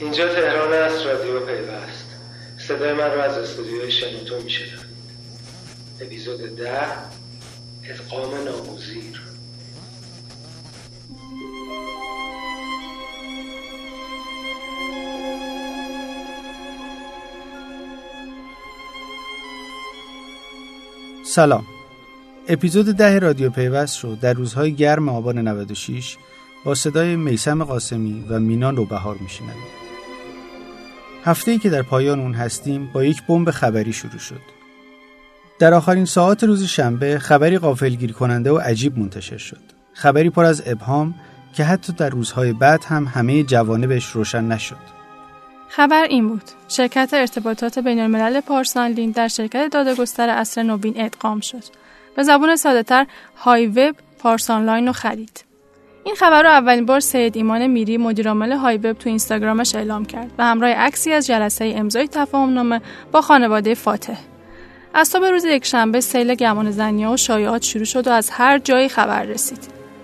اینجا تهران است رادیو پیوست. صدای من رو از استودیوی شنوتو میشنم اپیزود ده ادغام ناموزیر سلام. اپیزود ده رادیو پیوست رو در روزهای گرم آبان 96 با صدای میسم قاسمی و مینان رو بهار میشنویم هفته ای که در پایان اون هستیم با یک بمب خبری شروع شد. در آخرین ساعات روز شنبه خبری قافلگیر کننده و عجیب منتشر شد. خبری پر از ابهام که حتی در روزهای بعد هم همه جوانبش روشن نشد. خبر این بود. شرکت ارتباطات بین الملل پارسانلین در شرکت دادگستر اصر نوین ادغام شد. به زبون ساده تر های وب پارسانلاین رو خرید. این خبر رو اولین بار سید ایمان میری مدیرعامل های وب تو اینستاگرامش اعلام کرد و همراه عکسی از جلسه امضای تفاهم نامه با خانواده فاتح. از صبح روز یکشنبه سیل گمان زنی و شایعات شروع شد و از هر جایی خبر رسید.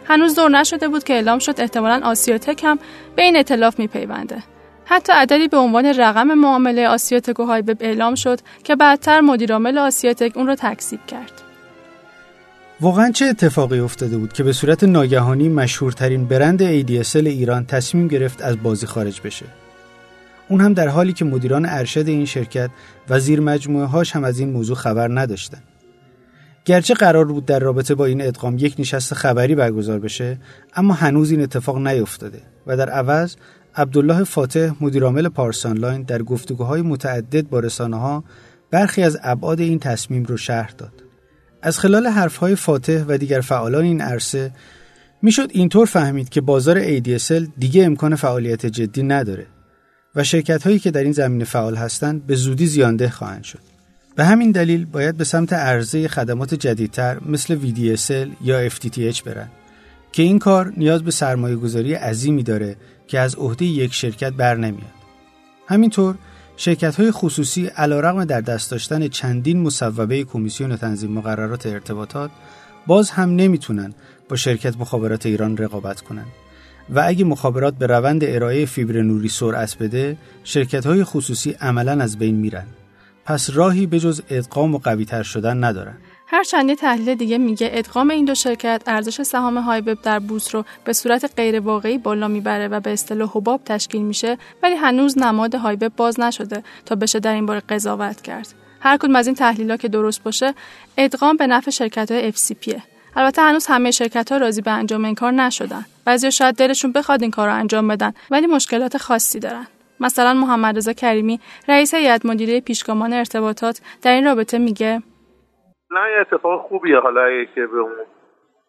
هنوز دور نشده بود که اعلام شد احتمالا آسیاتک هم به این اطلاف میپیونده. حتی عددی به عنوان رقم معامله آسیاتک و هایبب اعلام شد که بعدتر مدیرعامل آسیاتک اون رو تکذیب کرد. واقعا چه اتفاقی افتاده بود که به صورت ناگهانی مشهورترین برند ADSL ایران تصمیم گرفت از بازی خارج بشه؟ اون هم در حالی که مدیران ارشد این شرکت و زیر مجموعه هاش هم از این موضوع خبر نداشتن. گرچه قرار بود در رابطه با این ادغام یک نشست خبری برگزار بشه اما هنوز این اتفاق نیفتاده و در عوض عبدالله فاتح مدیرعامل پارسانلاین در گفتگوهای متعدد با رسانه ها برخی از ابعاد این تصمیم رو شرح داد. از خلال حرفهای فاتح و دیگر فعالان این عرصه می‌شد اینطور فهمید که بازار ADSL دیگه امکان فعالیت جدی نداره و شرکت هایی که در این زمینه فعال هستند به زودی زیانده خواهند شد. به همین دلیل باید به سمت عرضه خدمات جدیدتر مثل VDSL یا FTTH برن که این کار نیاز به سرمایه گذاری عظیمی داره که از عهده یک شرکت بر نمیاد. همینطور شرکت های خصوصی علیرغم در دست داشتن چندین مصوبه کمیسیون تنظیم مقررات ارتباطات باز هم نمی‌تونن با شرکت مخابرات ایران رقابت کنند و اگه مخابرات به روند ارائه فیبر نوری سرعت بده شرکت های خصوصی عملا از بین میرن. پس راهی به جز ادغام و قویتر شدن ندارن. هر چندی تحلیل دیگه میگه ادغام این دو شرکت ارزش سهام هایبب در بورس رو به صورت غیر واقعی بالا می‌بره و به اصطلاح حباب تشکیل میشه ولی هنوز نماد هایبب باز نشده تا بشه در این باره قضاوت کرد. هر کدوم از این تحلیل که درست باشه ادغام به نفع شرکت های FCP البته هنوز همه شرکت ها راضی به انجام این کار نشدن. بعضی شاید دلشون بخواد این کار انجام بدن ولی مشکلات خاصی دارن. مثلا محمد رضا کریمی رئیس هیئت مدیره پیشگامان ارتباطات در این رابطه میگه نه یه اتفاق خوبیه. حالا اگه که به اون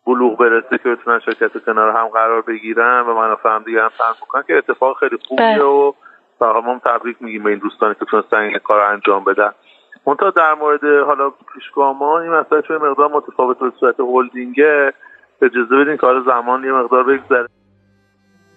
بلوغ برسه که بتونن شرکت کنار هم قرار بگیرن و منافع هم دیگه هم فهم بکنن که اتفاق خیلی خوبیه بله. و ما تبریک میگیم به این دوستانی که تونستن این کار انجام بدن. منتها در مورد حالا پیشگامان این مسئله چون مقدار متفاوت به صورت هلدینگه اجازه بدین کار زمان یه مقدار بگذره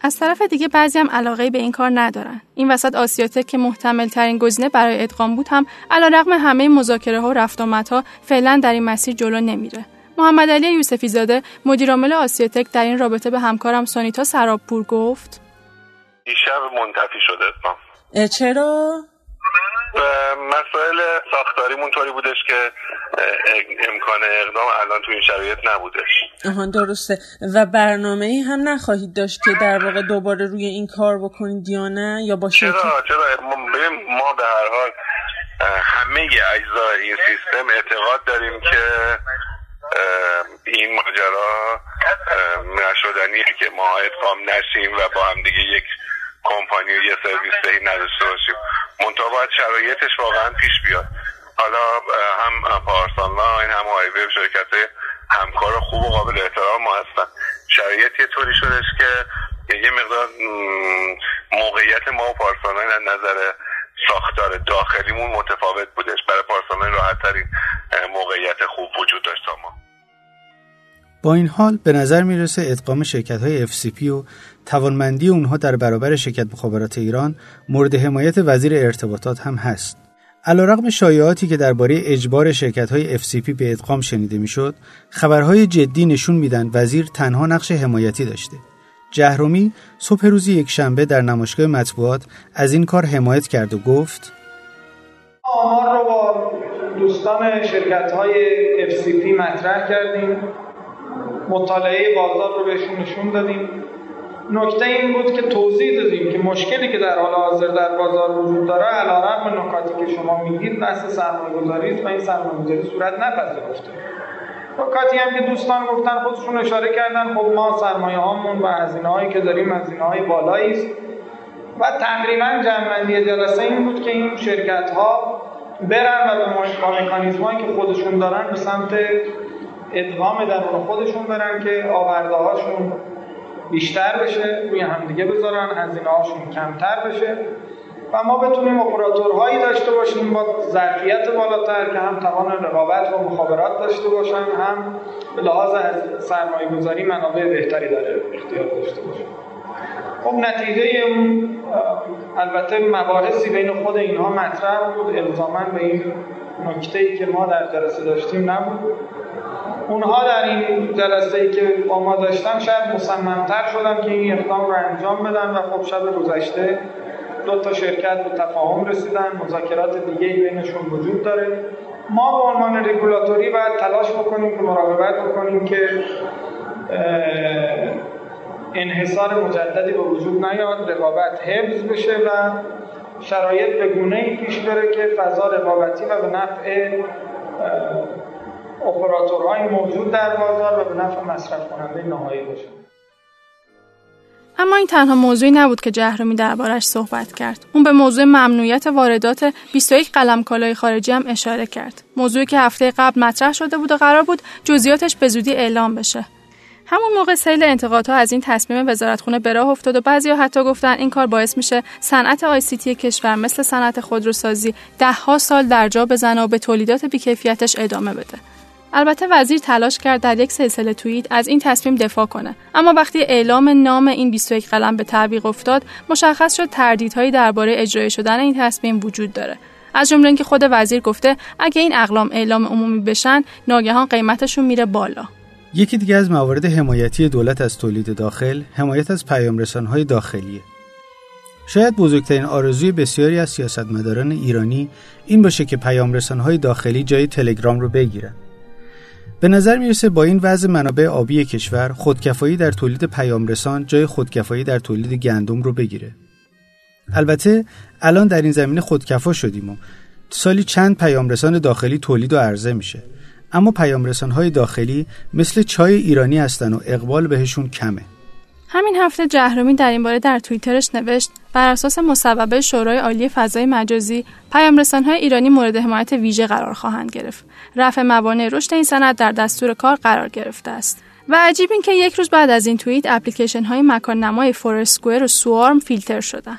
از طرف دیگه بعضی هم علاقه به این کار ندارن. این وسط آسیاتک که محتمل ترین گزینه برای ادغام بود هم علیرغم همه مذاکره ها و رفت ها فعلا در این مسیر جلو نمیره. محمد علی یوسفی زاده مدیرعامل آسیاتک در این رابطه به همکارم سانیتا سرابپور گفت دیشب منتفی شده ادغام چرا؟ مسائل ساختاریمون طوری بودش که امکان اقدام الان تو این شرایط نبودش. آها درسته. و برنامه ای هم نخواهید داشت که در واقع دوباره روی این کار بکنید یا نه؟ یا با چرا؟ چرا؟ ما به هر حال همه اجزای این سیستم اعتقاد داریم که این ماجرا نشدنیه که ما ادغام نشیم و با هم دیگه یک کمپانی یه سرویس دهی نداشته باشیم. منتها باید شرایطش واقعا پیش بیاد. حالا هم پارسان لاین هم وب شرکت همکار خوب و قابل احترام ما هستن. شرایط یه طوری شدش که یه مقدار موقعیت ما و پارسان از نظر ساختار داخلیمون متفاوت بودش. برای پارسان راحت ترین موقعیت خوب وجود داشت ما. با این حال به نظر می‌رسه ادغام شرکت های FCP و توانمندی اونها در برابر شرکت مخابرات ایران مورد حمایت وزیر ارتباطات هم هست. علیرغم شایعاتی که درباره اجبار شرکت های FCP به ادغام شنیده می‌شد، خبرهای جدی نشون میدن وزیر تنها نقش حمایتی داشته. جهرومی صبح روز یک شنبه در نمایشگاه مطبوعات از این کار حمایت کرد و گفت آمار رو با دوستان شرکت های FCP مطرح کردیم مطالعه بازار رو بهشون نشون دادیم نکته این بود که توضیح دادیم که مشکلی که در حال حاضر در بازار وجود داره علیرغم نکاتی که شما میگید بحث سرمایه گذاری است و این سرمایه گذاری صورت نپذیرفته. نکاتی هم که دوستان گفتن خودشون اشاره کردن خب ما سرمایه هامون و هزینه هایی که داریم هزینه های بالایی است. و تقریبا جنبندی جلسه این بود که این شرکت ها برن و به مکانیزم هایی که خودشون دارن به سمت ادغام درون خودشون برن که آورده هاشون بیشتر بشه روی همدیگه بذارن هزینه هاشون کمتر بشه. و ما بتونیم اپراتورهایی داشته باشیم با ظرفیت بالاتر که هم توان رقابت و مخابرات داشته باشن هم به لحاظ سرمایه گذاری منابع بهتری داره اختیار داشته باشن. خب نتیجه البته مباحثی بین خود اینها مطرح بود. الزاما به این نکته ای که ما در جلسه داشتیم نبود. اونها در این جلسه ای که با ما داشتن شاید مصممتر شدن که این اقدام رو انجام بدن و خب شب گذشته دو تا شرکت به تفاهم رسیدن مذاکرات دیگه بینشون وجود داره. ما به عنوان رگولاتوری باید تلاش بکنیم که مراقبت بکنیم که انحصار مجددی به وجود نیاد رقابت حفظ بشه و شرایط به گونه ای پیش بره که فضا رقابتی و به نفع اپراتورهای موجود در بازار و به نفع مصرف کننده نهایی باشه اما این تنها موضوعی نبود که جهرومی دربارش صحبت کرد. اون به موضوع ممنوعیت واردات 21 قلم کالای خارجی هم اشاره کرد. موضوعی که هفته قبل مطرح شده بود و قرار بود جزئیاتش به زودی اعلام بشه. همون موقع سیل انتقادها از این تصمیم وزارتخونه به راه افتاد و بعضیا حتی گفتن این کار باعث میشه صنعت آی سی تی کشور مثل صنعت خودروسازی دهها سال در جا بزنه و به تولیدات بیکیفیتش ادامه بده. البته وزیر تلاش کرد در یک سلسله توییت از این تصمیم دفاع کنه. اما وقتی اعلام نام این 21 قلم به تعویق افتاد مشخص شد تردیدهایی درباره اجرای شدن این تصمیم وجود داره. از جمله اینکه خود وزیر گفته اگه این اقلام اعلام عمومی بشن ناگهان قیمتشون میره بالا. یکی دیگه از موارد حمایتی دولت از تولید داخل حمایت از پیامرسانهای داخلیه. شاید بزرگترین آرزوی بسیاری از سیاستمداران ایرانی این باشه که پیامرسانهای داخلی جای تلگرام رو بگیرن. به نظر می‌رسه با این وضع منابع آبی کشور خودکفایی در تولید پیامرسان جای خودکفایی در تولید گندم رو بگیره. البته الان در این زمینه خودکفا شدیم و سالی چند پیامرسان داخلی تولید و عرضه میشه. اما پیامرسان های داخلی مثل چای ایرانی هستن و اقبال بهشون کمه. همین هفته جهرومی در این باره در توییترش نوشت بر اساس مصوبه شورای عالی فضای مجازی های ایرانی مورد حمایت ویژه قرار خواهند گرفت. رفع موانع رشد این صنعت در دستور کار قرار گرفته است. و عجیب این که یک روز بعد از این توییت اپلیکیشن های مکان نمای فورسکوئر و سوارم فیلتر شدن.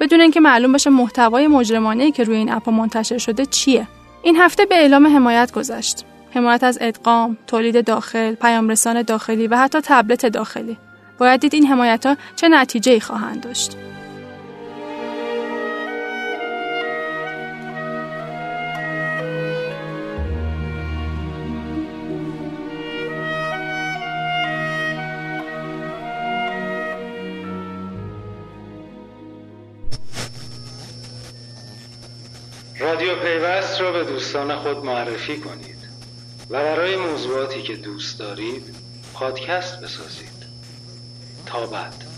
بدون اینکه معلوم بشه محتوای مجرمانه که روی این اپ منتشر شده چیه. این هفته به اعلام حمایت گذشت. حمایت از ادغام تولید داخل پیامرسان داخلی و حتی تبلت داخلی. باید دید این حمایت ها چه نتیجه ای خواهند داشت. رادیو پیوست را به دوستان خود معرفی کنید و برای موضوعاتی که دوست دارید پادکست بسازید How about?